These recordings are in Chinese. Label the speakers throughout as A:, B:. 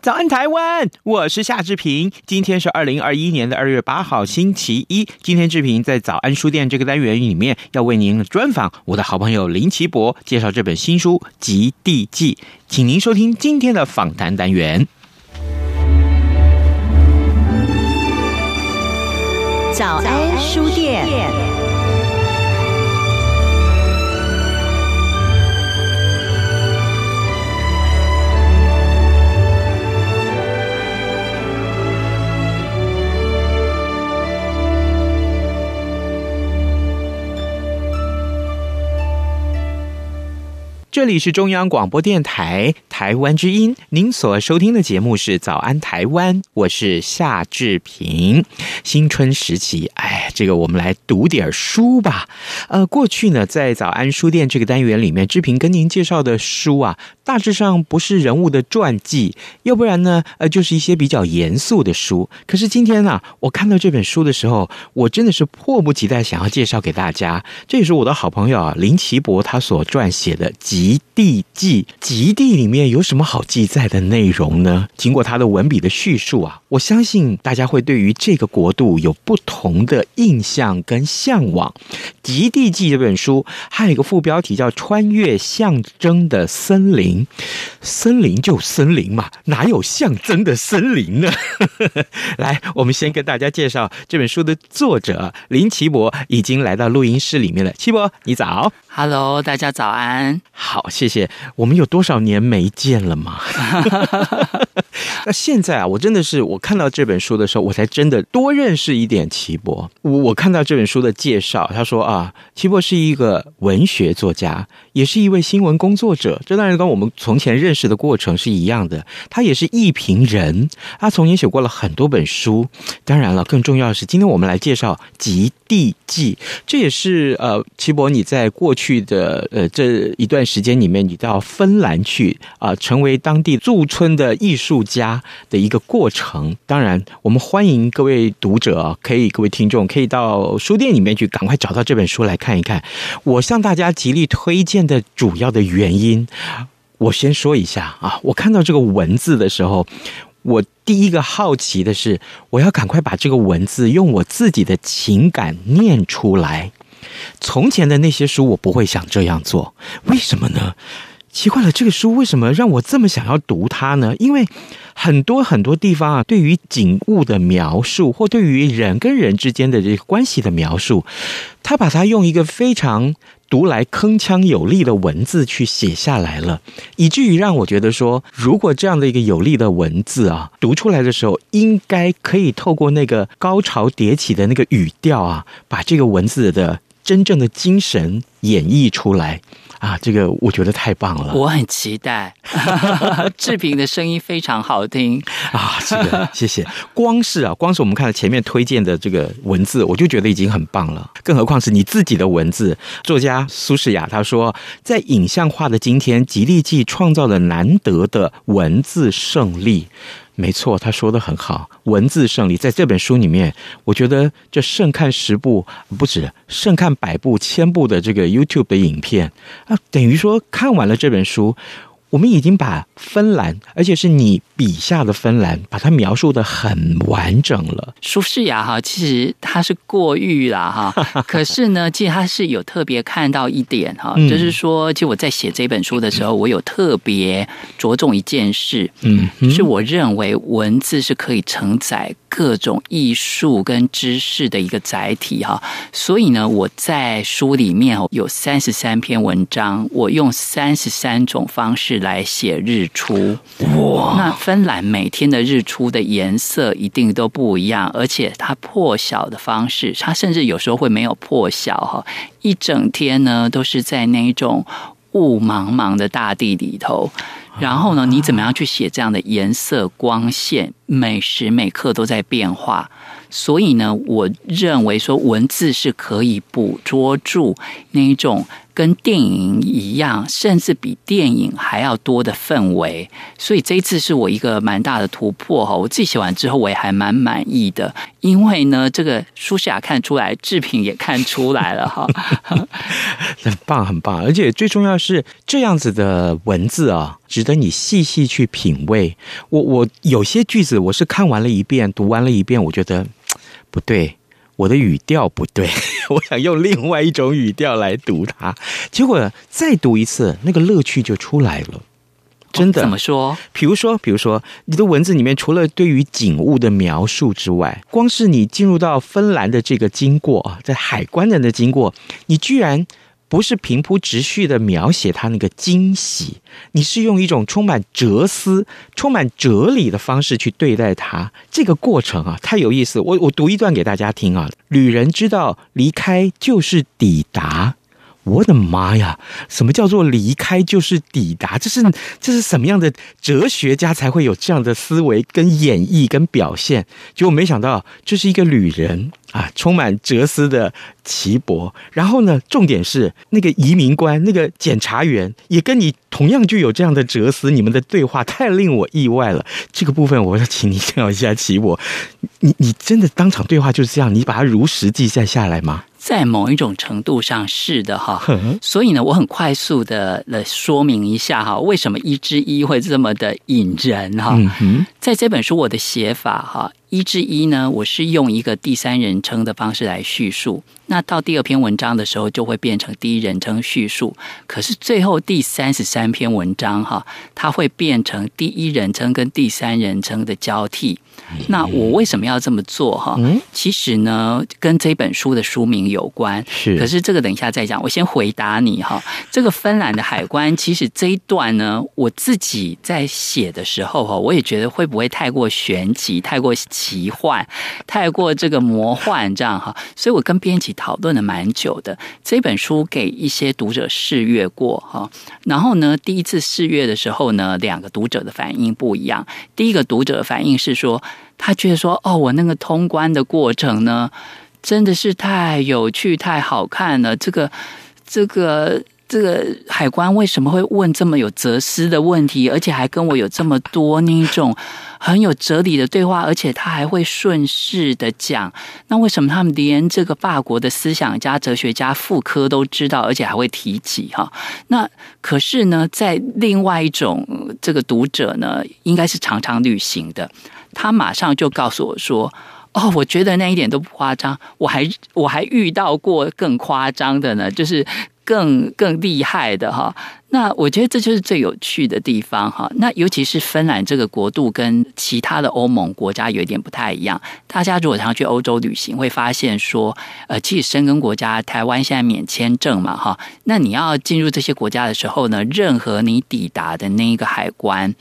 A: 早安，台湾！我是夏志平。今天是二零二一年的二月八号，星期一。今天志平在早安书店这个单元里面要为您专访我的好朋友林奇博，介绍这本新书《极地记》，请您收听今天的访谈单元。
B: 早安书店。
A: 这里是中央广播电台台湾之音，您所收听的节目是《早安台湾》，我是夏志平。新春时期，哎，这个我们来读点书吧。呃，过去呢，在早安书店这个单元里面，志平跟您介绍的书啊，大致上不是人物的传记，要不然呢，呃，就是一些比较严肃的书。可是今天呢、我看到这本书的时候，我真的是迫不及待想要介绍给大家。这也是我的好朋友啊，林奇博他所撰写的集。极地记，极地里面有什么好记载的内容呢？经过他的文笔的叙述啊，我相信大家会对于这个国度有不同的印象跟向往。极地记这本书还有一个副标题叫《穿越象征的森林》，森林就森林嘛，哪有象征的森林呢？来，我们先跟大家介绍这本书的作者林奇博，已经来到录音室里面了。奇博，你早。
C: Hello，大家早安。
A: 好，谢谢。我们有多少年没见了吗？那现在啊，我真的是我看到这本书的时候，我才真的多认识一点齐博。我我看到这本书的介绍，他说啊，齐博是一个文学作家，也是一位新闻工作者。这当然跟我们从前认识的过程是一样的。他也是艺评人，他从前写过了很多本书。当然了，更重要的是，今天我们来介绍《极地记》，这也是呃，齐博你在过去。的呃这一段时间里面，你到芬兰去啊、成为当地驻村的艺术家的一个过程。当然，我们欢迎各位读者，可以各位听众可以到书店里面去，赶快找到这本书来看一看。我向大家极力推荐的主要的原因，我先说一下啊。我看到这个文字的时候，我第一个好奇的是，我要赶快把这个文字用我自己的情感念出来。从前的那些书，我不会想这样做，为什么呢？奇怪了，这个书为什么让我这么想要读它呢？因为很多很多地方啊，对于景物的描述，或对于人跟人之间的这个关系的描述，他把它用一个非常读来铿锵有力的文字去写下来了，以至于让我觉得说，如果这样的一个有力的文字啊，读出来的时候，应该可以透过那个高潮迭起的那个语调啊，把这个文字的。真正的精神演绎出来啊，这个我觉得太棒了，
C: 我很期待。志平的声音非常好听
A: 啊，是的，谢谢。光是啊，光是我们看到前面推荐的这个文字，我就觉得已经很棒了，更何况是你自己的文字。作家苏世雅他说，在影像化的今天，吉利记创造了难得的文字胜利。没错，他说的很好。文字胜利，在这本书里面，我觉得这胜看十部不止，胜看百部、千部的这个 YouTube 的影片啊，等于说看完了这本书。我们已经把芬兰，而且是你笔下的芬兰，把它描述的很完整了。
C: 苏世雅哈，其实他是过誉了哈，可是呢，其实他是有特别看到一点哈，就是说，其实我在写这本书的时候，我有特别着重一件事，嗯，是我认为文字是可以承载各种艺术跟知识的一个载体哈，所以呢，我在书里面有三十三篇文章，我用三十三种方式。式来写日出。哇！那芬兰每天的日出的颜色一定都不一样，而且它破晓的方式，它甚至有时候会没有破晓哈，一整天呢都是在那种雾茫茫的大地里头。然后呢，你怎么样去写这样的颜色、光线，每时每刻都在变化。所以呢，我认为说文字是可以捕捉住那一种跟电影一样，甚至比电影还要多的氛围。所以这一次是我一个蛮大的突破哈。我自己写完之后，我也还蛮满意的。因为呢，这个舒夏看出来，制品也看出来了哈。
A: 很棒，很棒，而且最重要是这样子的文字啊，值得你细细去品味。我我有些句子，我是看完了一遍，读完了一遍，我觉得。不对，我的语调不对，我想用另外一种语调来读它，结果再读一次，那个乐趣就出来了。真的？
C: 怎么说？
A: 比如说，比如说，你的文字里面除了对于景物的描述之外，光是你进入到芬兰的这个经过啊，在海关的那经过，你居然。不是平铺直叙的描写他那个惊喜，你是用一种充满哲思、充满哲理的方式去对待他。这个过程啊，太有意思。我我读一段给大家听啊。旅人知道离开就是抵达。我的妈呀！什么叫做离开就是抵达？这是这是什么样的哲学家才会有这样的思维、跟演绎、跟表现？结果没想到，这是一个旅人啊，充满哲思的岐伯。然后呢，重点是那个移民官、那个检察员也跟你同样具有这样的哲思。你们的对话太令我意外了。这个部分我要请你教一下岐伯。你你真的当场对话就是这样？你把它如实记载下来吗？
C: 在某一种程度上是的哈，所以呢，我很快速的来说明一下哈，为什么一之一会这么的引人哈。在这本书我的写法哈，一至一呢，我是用一个第三人称的方式来叙述，那到第二篇文章的时候就会变成第一人称叙述，可是最后第三十三篇文章哈，它会变成第一人称跟第三人称的交替。那我为什么要这么做哈？其实呢，跟这本书的书名有关。是，可是这个等一下再讲。我先回答你哈。这个芬兰的海关，其实这一段呢，我自己在写的时候哈，我也觉得会不会太过玄奇、太过奇幻、太过这个魔幻这样哈？所以我跟编辑讨论了蛮久的。这本书给一些读者试阅过哈，然后呢，第一次试阅的时候呢，两个读者的反应不一样。第一个读者的反应是说。他觉得说：“哦，我那个通关的过程呢，真的是太有趣、太好看了。这个、这个、这个海关为什么会问这么有哲思的问题，而且还跟我有这么多那种很有哲理的对话，而且他还会顺势的讲。那为什么他们连这个法国的思想家、哲学家傅柯都知道，而且还会提及？哈，那可是呢，在另外一种这个读者呢，应该是常常旅行的。”他马上就告诉我说：“哦，我觉得那一点都不夸张，我还我还遇到过更夸张的呢，就是更更厉害的哈。那我觉得这就是最有趣的地方哈。那尤其是芬兰这个国度跟其他的欧盟国家有一点不太一样。大家如果常去欧洲旅行，会发现说，呃，其实申根国家台湾现在免签证嘛哈。那你要进入这些国家的时候呢，任何你抵达的那一个海关。”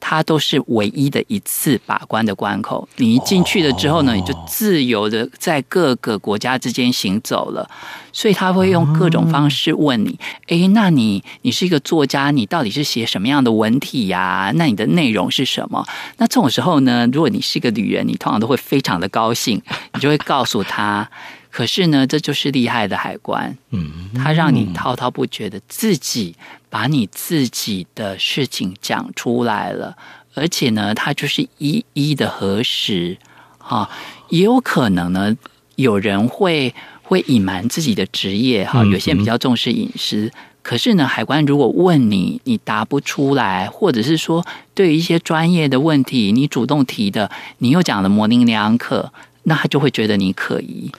C: 它都是唯一的一次把关的关口。你一进去了之后呢，你就自由的在各个国家之间行走了。所以他会用各种方式问你：诶，那你你是一个作家，你到底是写什么样的文体呀？那你的内容是什么？那这种时候呢，如果你是一个旅人，你通常都会非常的高兴，你就会告诉他。可是呢，这就是厉害的海关，嗯，他让你滔滔不绝的自己把你自己的事情讲出来了，而且呢，他就是一一的核实，哈，也有可能呢，有人会会隐瞒自己的职业，哈，有些人比较重视隐私，可是呢，海关如果问你，你答不出来，或者是说对于一些专业的问题，你主动提的，你又讲的模棱两可。那他就会觉得你可疑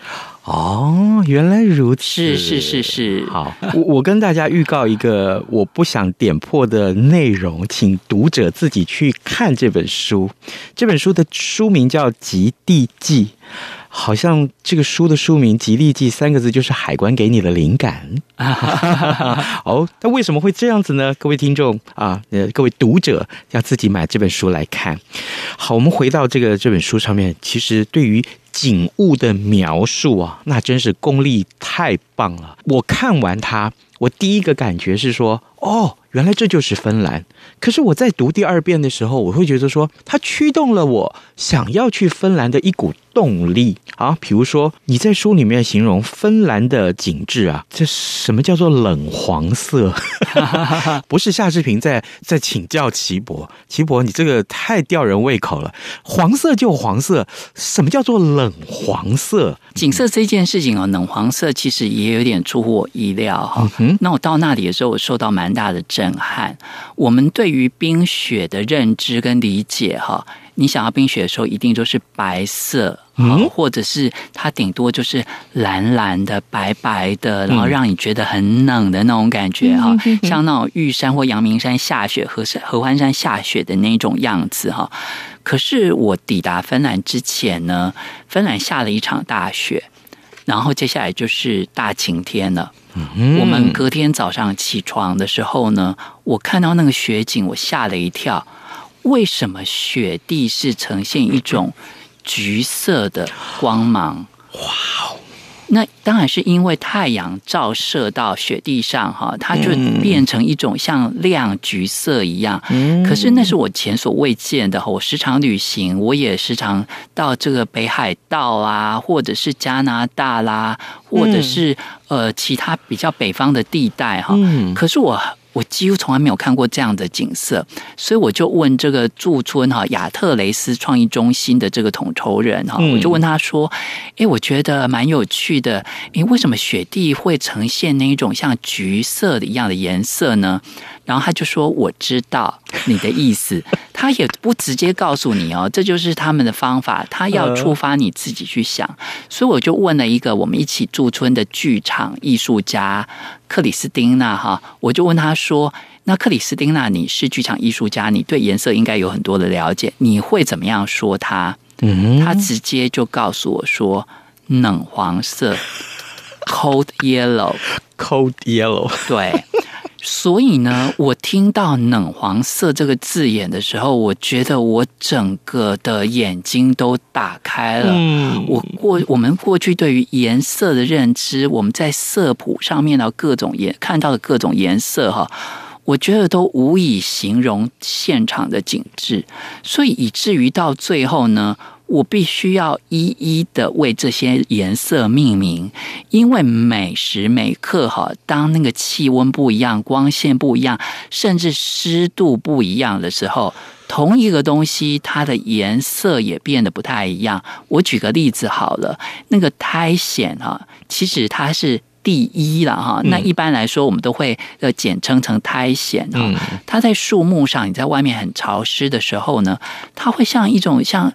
A: 哦，原来如此，
C: 是是是是。
A: 好，我我跟大家预告一个我不想点破的内容，请读者自己去看这本书。这本书的书名叫《极地记》。好像这个书的书名“极地记”三个字就是海关给你的灵感。哦，那为什么会这样子呢？各位听众啊，呃，各位读者要自己买这本书来看。好，我们回到这个这本书上面，其实对于景物的描述啊，那真是功力太棒了。我看完它，我第一个感觉是说，哦。原来这就是芬兰，可是我在读第二遍的时候，我会觉得说，它驱动了我想要去芬兰的一股动力啊。比如说你在书里面形容芬兰的景致啊，这什么叫做冷黄色？不是夏志平在在请教齐博，齐博你这个太吊人胃口了。黄色就黄色，什么叫做冷黄色？
C: 景色这件事情哦，冷黄色其实也有点出乎我意料哈。嗯、那我到那里的时候，我受到蛮大的震撼。我们对于冰雪的认知跟理解哈，你想要冰雪的时候，一定就是白色，嗯，或者是它顶多就是蓝蓝的、白白的，然后让你觉得很冷的那种感觉哈，嗯，像那种玉山或阳明山下雪、合山合欢山下雪的那种样子哈。可是我抵达芬兰之前呢，芬兰下了一场大雪，然后接下来就是大晴天了。嗯，我们隔天早上起床的时候呢，我看到那个雪景，我吓了一跳。为什么雪地是呈现一种橘色的光芒？哇！那当然是因为太阳照射到雪地上，哈，它就变成一种像亮橘色一样。可是那是我前所未见的。我时常旅行，我也时常到这个北海道啊，或者是加拿大啦，或者是呃其他比较北方的地带，哈。可是我。我几乎从来没有看过这样的景色，所以我就问这个驻村哈亚特雷斯创意中心的这个统筹人哈，我就问他说：“诶，我觉得蛮有趣的，诶，为什么雪地会呈现那一种像橘色的一样的颜色呢？”然后他就说：“我知道你的意思。”他也不直接告诉你哦，这就是他们的方法。他要触发你自己去想，所以我就问了一个我们一起驻村的剧场艺术家克里斯汀娜哈，我就问他说：“那克里斯汀娜，你是剧场艺术家，你对颜色应该有很多的了解，你会怎么样说它？”嗯，他直接就告诉我说：“冷黄色，cold yellow，cold
A: yellow，
C: 对。”所以呢，我听到“冷黄色”这个字眼的时候，我觉得我整个的眼睛都打开了。嗯，我过我们过去对于颜色的认知，我们在色谱上面的各种颜看到的各种颜色哈，我觉得都无以形容现场的景致，所以以至于到最后呢。我必须要一一的为这些颜色命名，因为每时每刻哈，当那个气温不一样、光线不一样，甚至湿度不一样的时候，同一个东西它的颜色也变得不太一样。我举个例子好了，那个苔藓哈，其实它是第一了哈。那一般来说，我们都会呃简称成苔藓哈。它在树木上，你在外面很潮湿的时候呢，它会像一种像。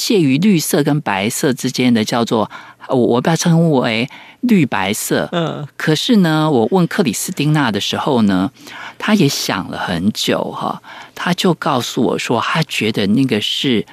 C: 介于绿色跟白色之间的叫做我我把它称呼为绿白色。嗯，可是呢，我问克里斯汀娜的时候呢，她也想了很久哈，她就告诉我说，她觉得那个是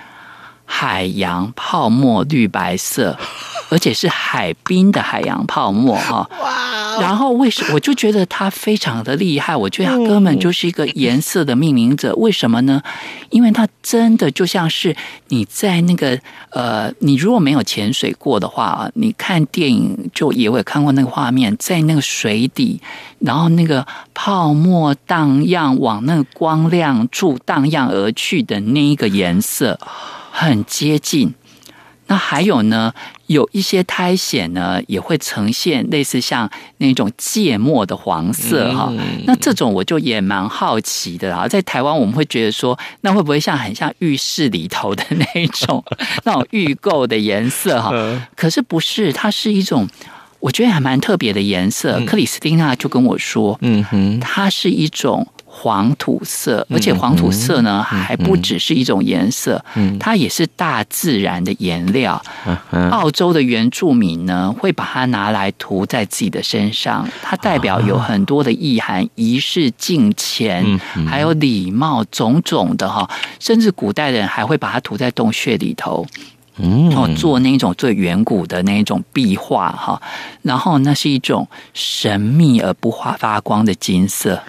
C: 海洋泡沫绿白色。而且是海滨的海洋泡沫哈，哇！然后为什么我就觉得它非常的厉害？我觉得他根本就是一个颜色的命名者。为什么呢？因为它真的就像是你在那个呃，你如果没有潜水过的话啊，你看电影就也会看过那个画面，在那个水底，然后那个泡沫荡漾往那个光亮处荡漾而去的那一个颜色，很接近。那还有呢，有一些苔藓呢，也会呈现类似像那种芥末的黄色哈。嗯、那这种我就也蛮好奇的啊。在台湾我们会觉得说，那会不会像很像浴室里头的那种 那种浴垢的颜色哈？可是不是，它是一种我觉得还蛮特别的颜色。克里斯汀娜就跟我说，嗯哼，它是一种黄土色，而且黄土色呢、
A: 嗯、
C: 还不只是一种颜色，
A: 嗯、
C: 它也是大自然的颜料。
A: 嗯、
C: 澳洲的原住民呢会把它拿来涂在自己的身上，它代表有很多的意涵，仪式、敬虔，还有礼貌，种种的哈，甚至古代的人还会把它涂在洞穴里头。
A: 嗯，
C: 哦，做那种最远古的那种壁画哈，然后那是一种神秘而不发发光的金色。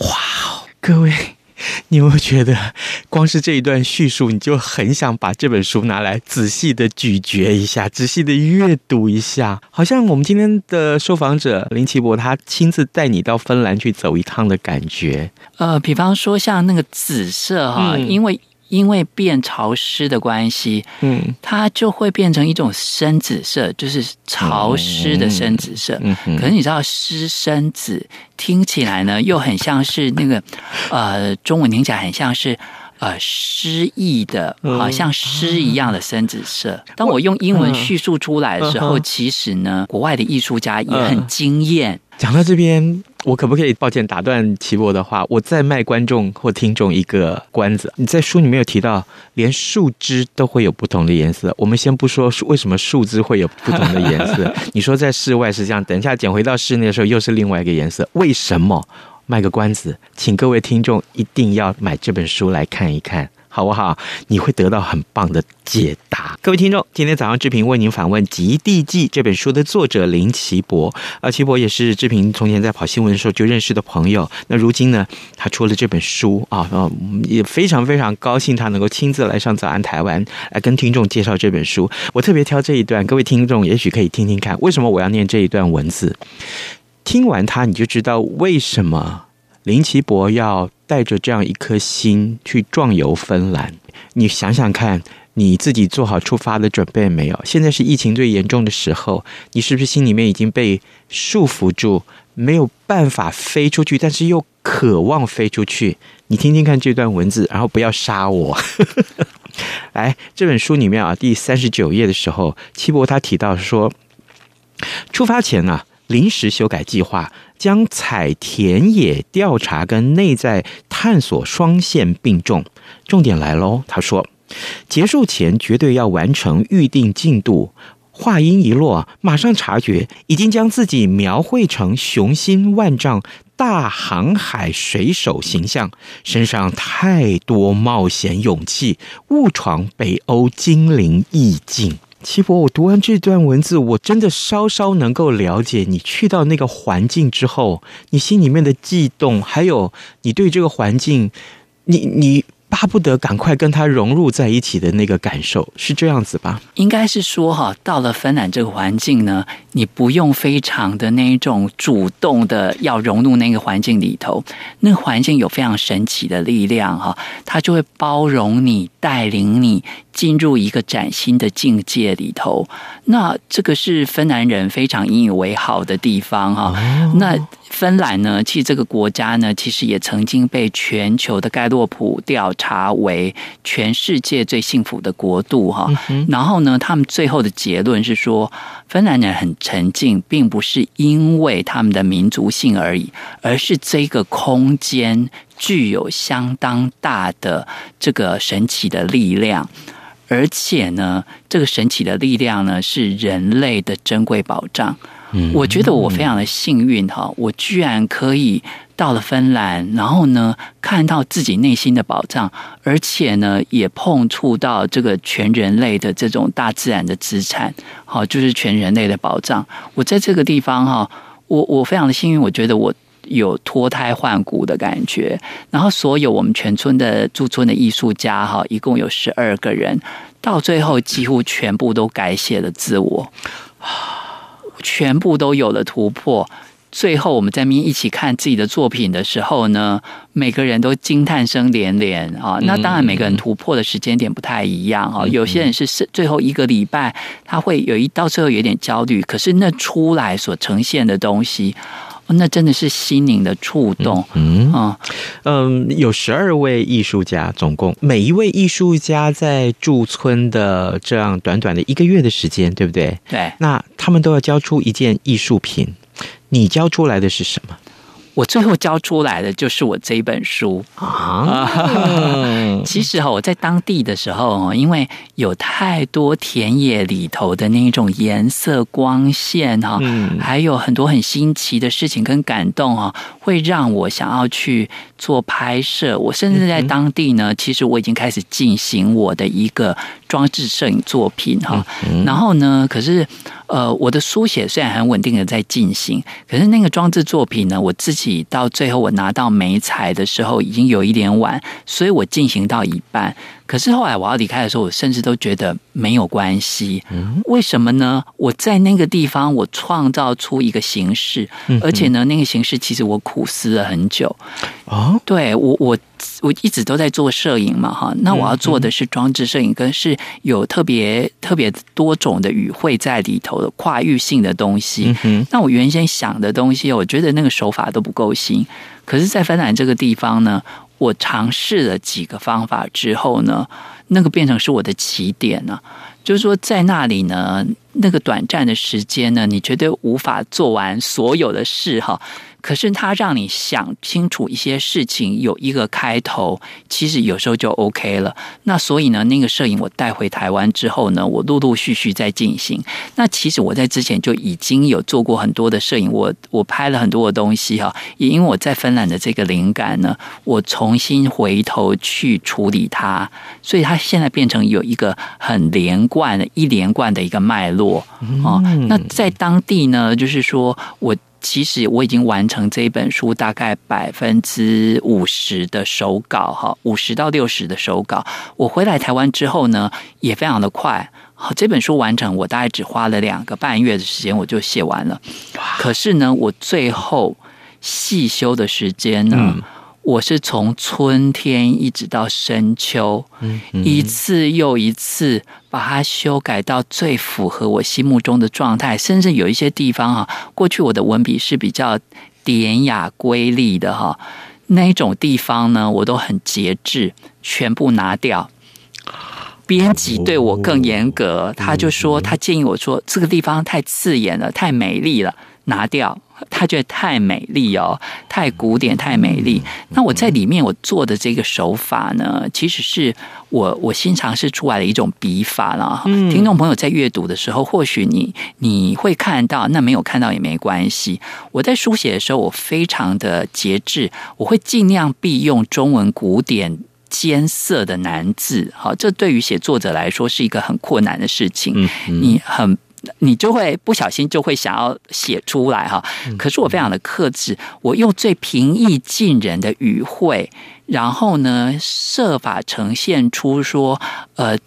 A: 哇哦，各位，你有没有觉得，光是这一段叙述，你就很想把这本书拿来仔细的咀嚼一下，仔细的阅读一下，好像我们今天的受访者林奇博他亲自带你到芬兰去走一趟的感觉。
C: 呃，比方说像那个紫色哈，
A: 嗯、
C: 因为。因为变潮湿的关系，
A: 嗯，
C: 它就会变成一种深紫色，就是潮湿的深紫色。
A: 嗯，嗯
C: 可是你知道湿深紫听起来呢，又很像是那个呃，中文听起来很像是呃诗意的，好像诗一样的深紫色。当我用英文叙述出来的时候，其实呢，国外的艺术家也很惊艳。
A: 讲到这边，我可不可以抱歉打断齐博的话？我再卖观众或听众一个关子。你在书里面有提到，连树枝都会有不同的颜色。我们先不说为什么树枝会有不同的颜色，你说在室外是这样，等一下捡回到室内的时候又是另外一个颜色，为什么？卖个关子，请各位听众一定要买这本书来看一看。好不好？你会得到很棒的解答。各位听众，今天早上志平为您访问《极地记》这本书的作者林奇博。啊，奇博也是志平从前在跑新闻的时候就认识的朋友。那如今呢，他出了这本书啊，也非常非常高兴他能够亲自来上早安台湾来跟听众介绍这本书。我特别挑这一段，各位听众也许可以听听看，为什么我要念这一段文字？听完它，你就知道为什么林奇博要。带着这样一颗心去壮游芬兰，你想想看，你自己做好出发的准备没有？现在是疫情最严重的时候，你是不是心里面已经被束缚住，没有办法飞出去，但是又渴望飞出去？你听听看这段文字，然后不要杀我。来，这本书里面啊，第三十九页的时候，七博他提到说，出发前啊。临时修改计划，将采田野调查跟内在探索双线并重。重点来喽，他说，结束前绝对要完成预定进度。话音一落，马上察觉已经将自己描绘成雄心万丈大航海水手形象，身上太多冒险勇气，误闯北欧精灵意境。齐博，我读完这段文字，我真的稍稍能够了解你去到那个环境之后，你心里面的悸动，还有你对这个环境，你你。巴不得赶快跟他融入在一起的那个感受，是这样子吧？
C: 应该是说哈，到了芬兰这个环境呢，你不用非常的那一种主动的要融入那个环境里头，那个环境有非常神奇的力量哈，它就会包容你，带领你进入一个崭新的境界里头。那这个是芬兰人非常引以为豪的地方哈。
A: 哦、
C: 那芬兰呢，其实这个国家呢，其实也曾经被全球的盖洛普调查为全世界最幸福的国度哈。然后呢，他们最后的结论是说，芬兰人很沉静，并不是因为他们的民族性而已，而是这个空间具有相当大的这个神奇的力量。而且呢，这个神奇的力量呢，是人类的珍贵宝藏。嗯，我觉得我非常的幸运哈，我居然可以到了芬兰，然后呢，看到自己内心的宝藏，而且呢，也碰触到这个全人类的这种大自然的资产，好，就是全人类的宝藏。我在这个地方哈，我我非常的幸运，我觉得我。有脱胎换骨的感觉，然后所有我们全村的驻村的艺术家哈，一共有十二个人，到最后几乎全部都改写了自我，全部都有了突破。最后我们在面一起看自己的作品的时候呢，每个人都惊叹声连连啊。那当然每个人突破的时间点不太一样啊，有些人是是最后一个礼拜他会有一到最后有点焦虑，可是那出来所呈现的东西。那真的是心灵的触动，
A: 嗯啊，嗯，有十二位艺术家，总共每一位艺术家在驻村的这样短短的一个月的时间，对不对？
C: 对。
A: 那他们都要交出一件艺术品，你交出来的是什么？
C: 我最后交出来的就是我这一本书啊。其实哈，我在当地的时候，因为有太多田野里头的那一种颜色、光线哈，还有很多很新奇的事情跟感动哈，会让我想要去做拍摄。我甚至在当地呢，其实我已经开始进行我的一个装置摄影作品哈。然后呢，可是呃，我的书写虽然很稳定的在进行，可是那个装置作品呢，我自己到最后我拿到媒材的时候已经有一点晚，所以我进行到一半。可是后来我要离开的时候，我甚至都觉得没有关系。为什么呢？我在那个地方，我创造出一个形式，而且呢，那个形式其实我苦思了很久。哦，对我我我一直都在做摄影嘛，哈。那我要做的是装置摄影，跟是有特别特别多种的语汇在里头的跨域性的东西。那我原先想的东西，我觉得那个手法都不够新。可是，在芬兰这个地方呢，我尝试了几个方法之后呢，那个变成是我的起点呢。就是说，在那里呢，那个短暂的时间呢，你绝对无法做完所有的事哈。可是他让你想清楚一些事情，有一个开头，其实有时候就 OK 了。那所以呢，那个摄影我带回台湾之后呢，我陆陆续续在进行。那其实我在之前就已经有做过很多的摄影，我我拍了很多的东西哈。也因为我在芬兰的这个灵感呢，我重新回头去处理它，所以它现在变成有一个很连贯的、一连贯的一个脉络哦。那在当地呢，就是说我。其实我已经完成这一本书大概百分之五十的手稿哈，五十到六十的手稿。我回来台湾之后呢，也非常的快。好，这本书完成，我大概只花了两个半月的时间，我就写完了。可是呢，我最后细修的时间呢？嗯我是从春天一直到深秋，一次又一次把它修改到最符合我心目中的状态，甚至有一些地方哈，过去我的文笔是比较典雅瑰丽的哈，那一种地方呢，我都很节制，全部拿掉。编辑对我更严格，他就说他建议我说这个地方太刺眼了，太美丽了，拿掉。他觉得太美丽哦，太古典，太美丽。那我在里面我做的这个手法呢，其实是我我新尝试出来的一种笔法了。听众朋友在阅读的时候，或许你你会看到，那没有看到也没关系。我在书写的时候，我非常的节制，我会尽量避用中文古典艰涩的难字。好，这对于写作者来说是一个很困难的事情。你很。你就会不小心就会想要写出来哈，可是我非常的克制，我用最平易近人的语汇，然后呢，设法呈现出说，呃。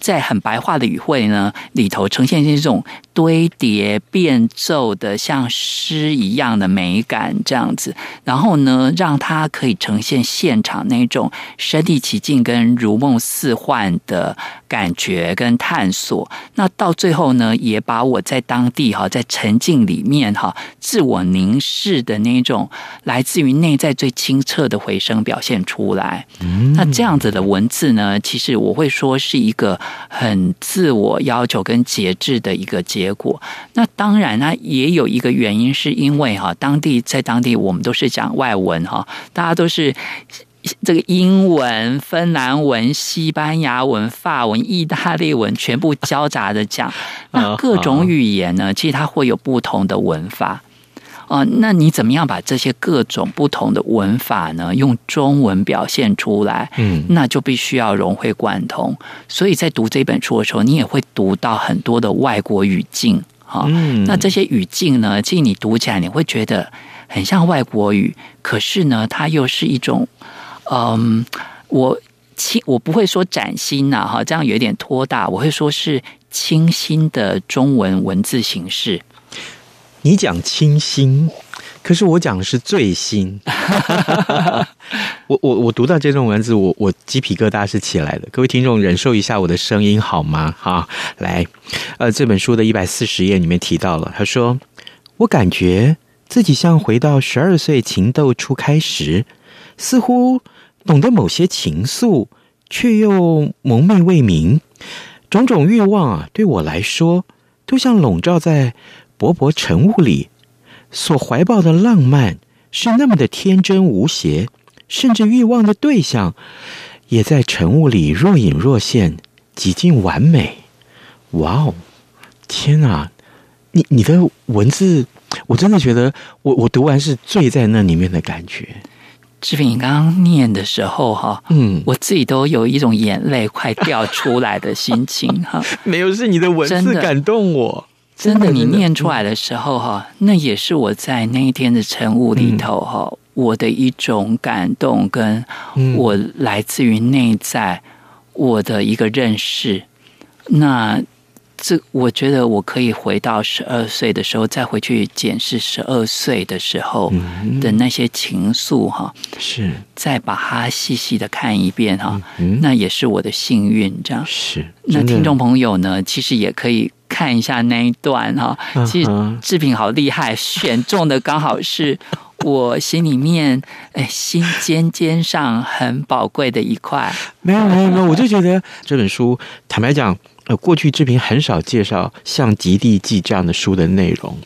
C: 在很白话的语汇呢里头，呈现这种堆叠变奏的像诗一样的美感，这样子，然后呢，让它可以呈现现场那种身临其境跟如梦似幻的感觉跟探索。那到最后呢，也把我在当地哈，在沉浸里面哈，自我凝视的那种来自于内在最清澈的回声表现出来。那这样子的文字呢，其实我会说是一个。很自我要求跟节制的一个结果。那当然呢，也有一个原因，是因为哈，当地在当地我们都是讲外文哈，大家都是这个英文、芬兰文、西班牙文、法文、意大利文全部交杂的讲。那各种语言呢，其实它会有不同的文法。哦，那你怎么样把这些各种不同的文法呢，用中文表现出来？嗯，那就必须要融会贯通。所以在读这本书的时候，你也会读到很多的外国语境。哈，嗯，那这些语境呢，其实你读起来你会觉得很像外国语，可是呢，它又是一种，嗯，我清我不会说崭新呐，哈，这样有点拖大，我会说是清新的中文文字形式。
A: 你讲清新，可是我讲的是最新。我我我读到这种文字，我我鸡皮疙瘩是起来的。各位听众，忍受一下我的声音好吗？哈，来，呃，这本书的一百四十页里面提到了，他说：“我感觉自己像回到十二岁情窦初开时，似乎懂得某些情愫，却又蒙昧未明。种种欲望啊，对我来说，都像笼罩在。”薄薄晨雾里所怀抱的浪漫，是那么的天真无邪，甚至欲望的对象也在晨雾里若隐若现，几近完美。哇哦，天哪！你你的文字，我真的觉得我我读完是醉在那里面的感觉。
C: 志平，你刚刚念的时候哈，嗯，我自己都有一种眼泪快掉出来的心情哈。
A: 没有，是你的文字感动我。
C: 真的，你念出来的时候哈，那也是我在那一天的晨雾里头哈，嗯、我的一种感动，跟我来自于内在我的一个认识。那。这我觉得我可以回到十二岁的时候，再回去检视十二岁的时候的那些情愫哈，
A: 是
C: 再把它细细的看一遍哈，那也是我的幸运，这样
A: 是。
C: 那听众朋友呢，其实也可以看一下那一段哈，其实志平好厉害，选中的刚好是 我心里面哎心尖尖上很宝贵的一块。
A: 没有没有没有，我就觉得这本书坦白讲。呃，过去志平很少介绍像《极地记》这样的书的内容。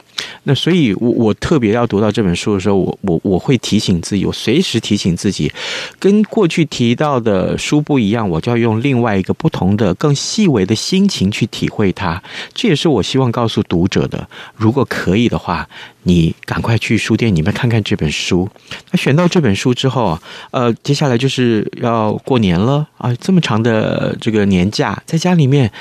A: 那所以我，我特别要读到这本书的时候，我我我会提醒自己，我随时提醒自己，跟过去提到的书不一样，我就要用另外一个不同的、更细微的心情去体会它。这也是我希望告诉读者的。如果可以的话，你赶快去书店里面看看这本书。那选到这本书之后啊，呃，接下来就是要过年了啊，这么长的这个年假，在家里面。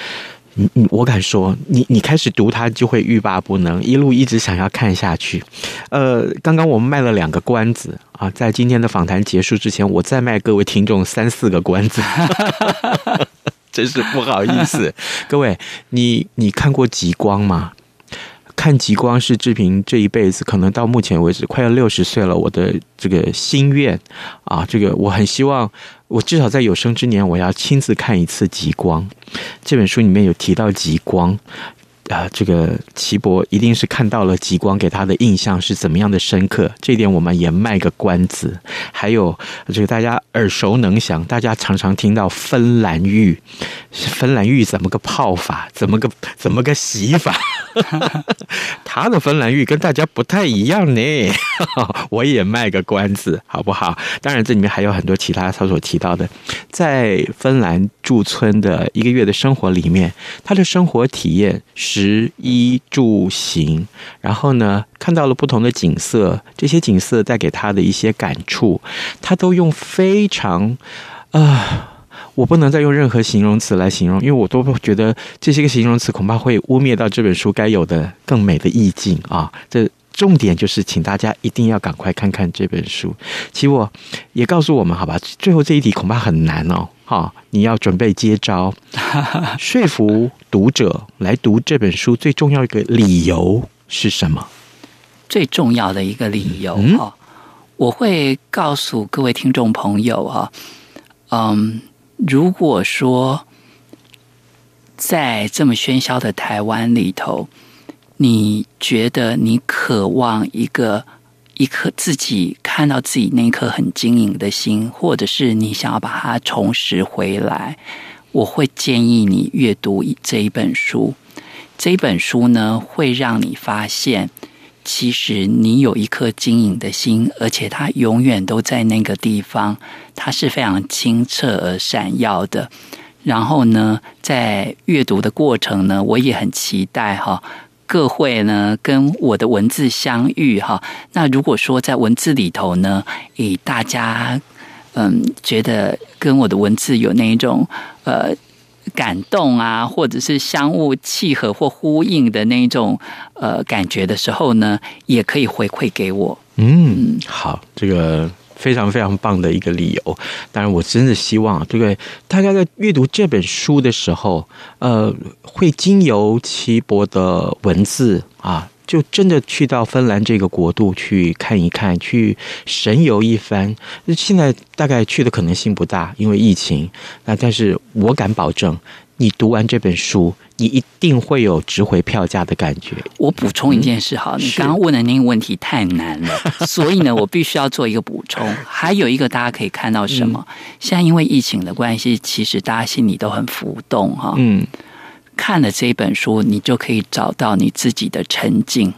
A: 你你我敢说，你你开始读它就会欲罢不能，一路一直想要看下去。呃，刚刚我们卖了两个关子啊，在今天的访谈结束之前，我再卖各位听众三四个关子，真是不好意思。各位，你你看过极光吗？看极光是志平这一辈子可能到目前为止快要六十岁了，我的这个心愿啊，这个我很希望。我至少在有生之年，我要亲自看一次极光。这本书里面有提到极光。啊，这个齐博一定是看到了极光，给他的印象是怎么样的深刻？这点我们也卖个关子。还有这个大家耳熟能详，大家常常听到芬兰浴，芬兰浴怎么个泡法？怎么个怎么个洗法？他的芬兰浴跟大家不太一样呢。我也卖个关子，好不好？当然，这里面还有很多其他他所提到的，在芬兰驻村的一个月的生活里面，他的生活体验是。食衣住行，然后呢，看到了不同的景色，这些景色带给他的一些感触，他都用非常啊、呃，我不能再用任何形容词来形容，因为我都觉得这些个形容词恐怕会污蔑到这本书该有的更美的意境啊。这重点就是，请大家一定要赶快看看这本书。其实我也告诉我们，好吧，最后这一题恐怕很难哦。好，你要准备接招，说服读者来读这本书最重要一个理由是什么？
C: 最重要的一个理由哈，嗯、我会告诉各位听众朋友啊，嗯，如果说在这么喧嚣的台湾里头，你觉得你渴望一个。一颗自己看到自己那颗很晶莹的心，或者是你想要把它重拾回来，我会建议你阅读这一本书。这一本书呢，会让你发现，其实你有一颗晶莹的心，而且它永远都在那个地方，它是非常清澈而闪耀的。然后呢，在阅读的过程呢，我也很期待哈。各会呢，跟我的文字相遇哈。那如果说在文字里头呢，以，大家嗯觉得跟我的文字有那一种呃感动啊，或者是相互契合或呼应的那一种呃感觉的时候呢，也可以回馈给我。
A: 嗯，好，这个。非常非常棒的一个理由，当然我真的希望，对不对？大家在阅读这本书的时候，呃，会经由齐博的文字啊，就真的去到芬兰这个国度去看一看，去神游一番。现在大概去的可能性不大，因为疫情。那但是我敢保证。你读完这本书，你一定会有值回票价的感觉。
C: 我补充一件事哈，嗯、你刚刚问的那个问题太难了，所以呢，我必须要做一个补充。还有一个，大家可以看到什么？嗯、现在因为疫情的关系，其实大家心里都很浮动哈。嗯，看了这本书，你就可以找到你自己的沉静。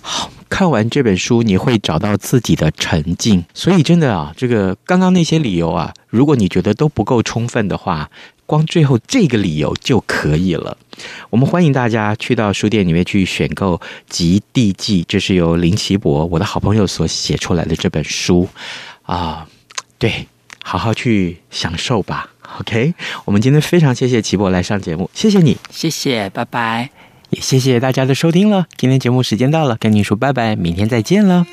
A: 好，看完这本书，你会找到自己的沉静。所以，真的啊，这个刚刚那些理由啊，如果你觉得都不够充分的话，光最后这个理由就可以了。我们欢迎大家去到书店里面去选购《极地记》，这是由林奇博我的好朋友所写出来的这本书啊。对，好好去享受吧。OK，我们今天非常谢谢齐博来上节目，谢谢你，
C: 谢谢，拜拜，
A: 也谢谢大家的收听了。今天节目时间到了，跟您说拜拜，明天再见了。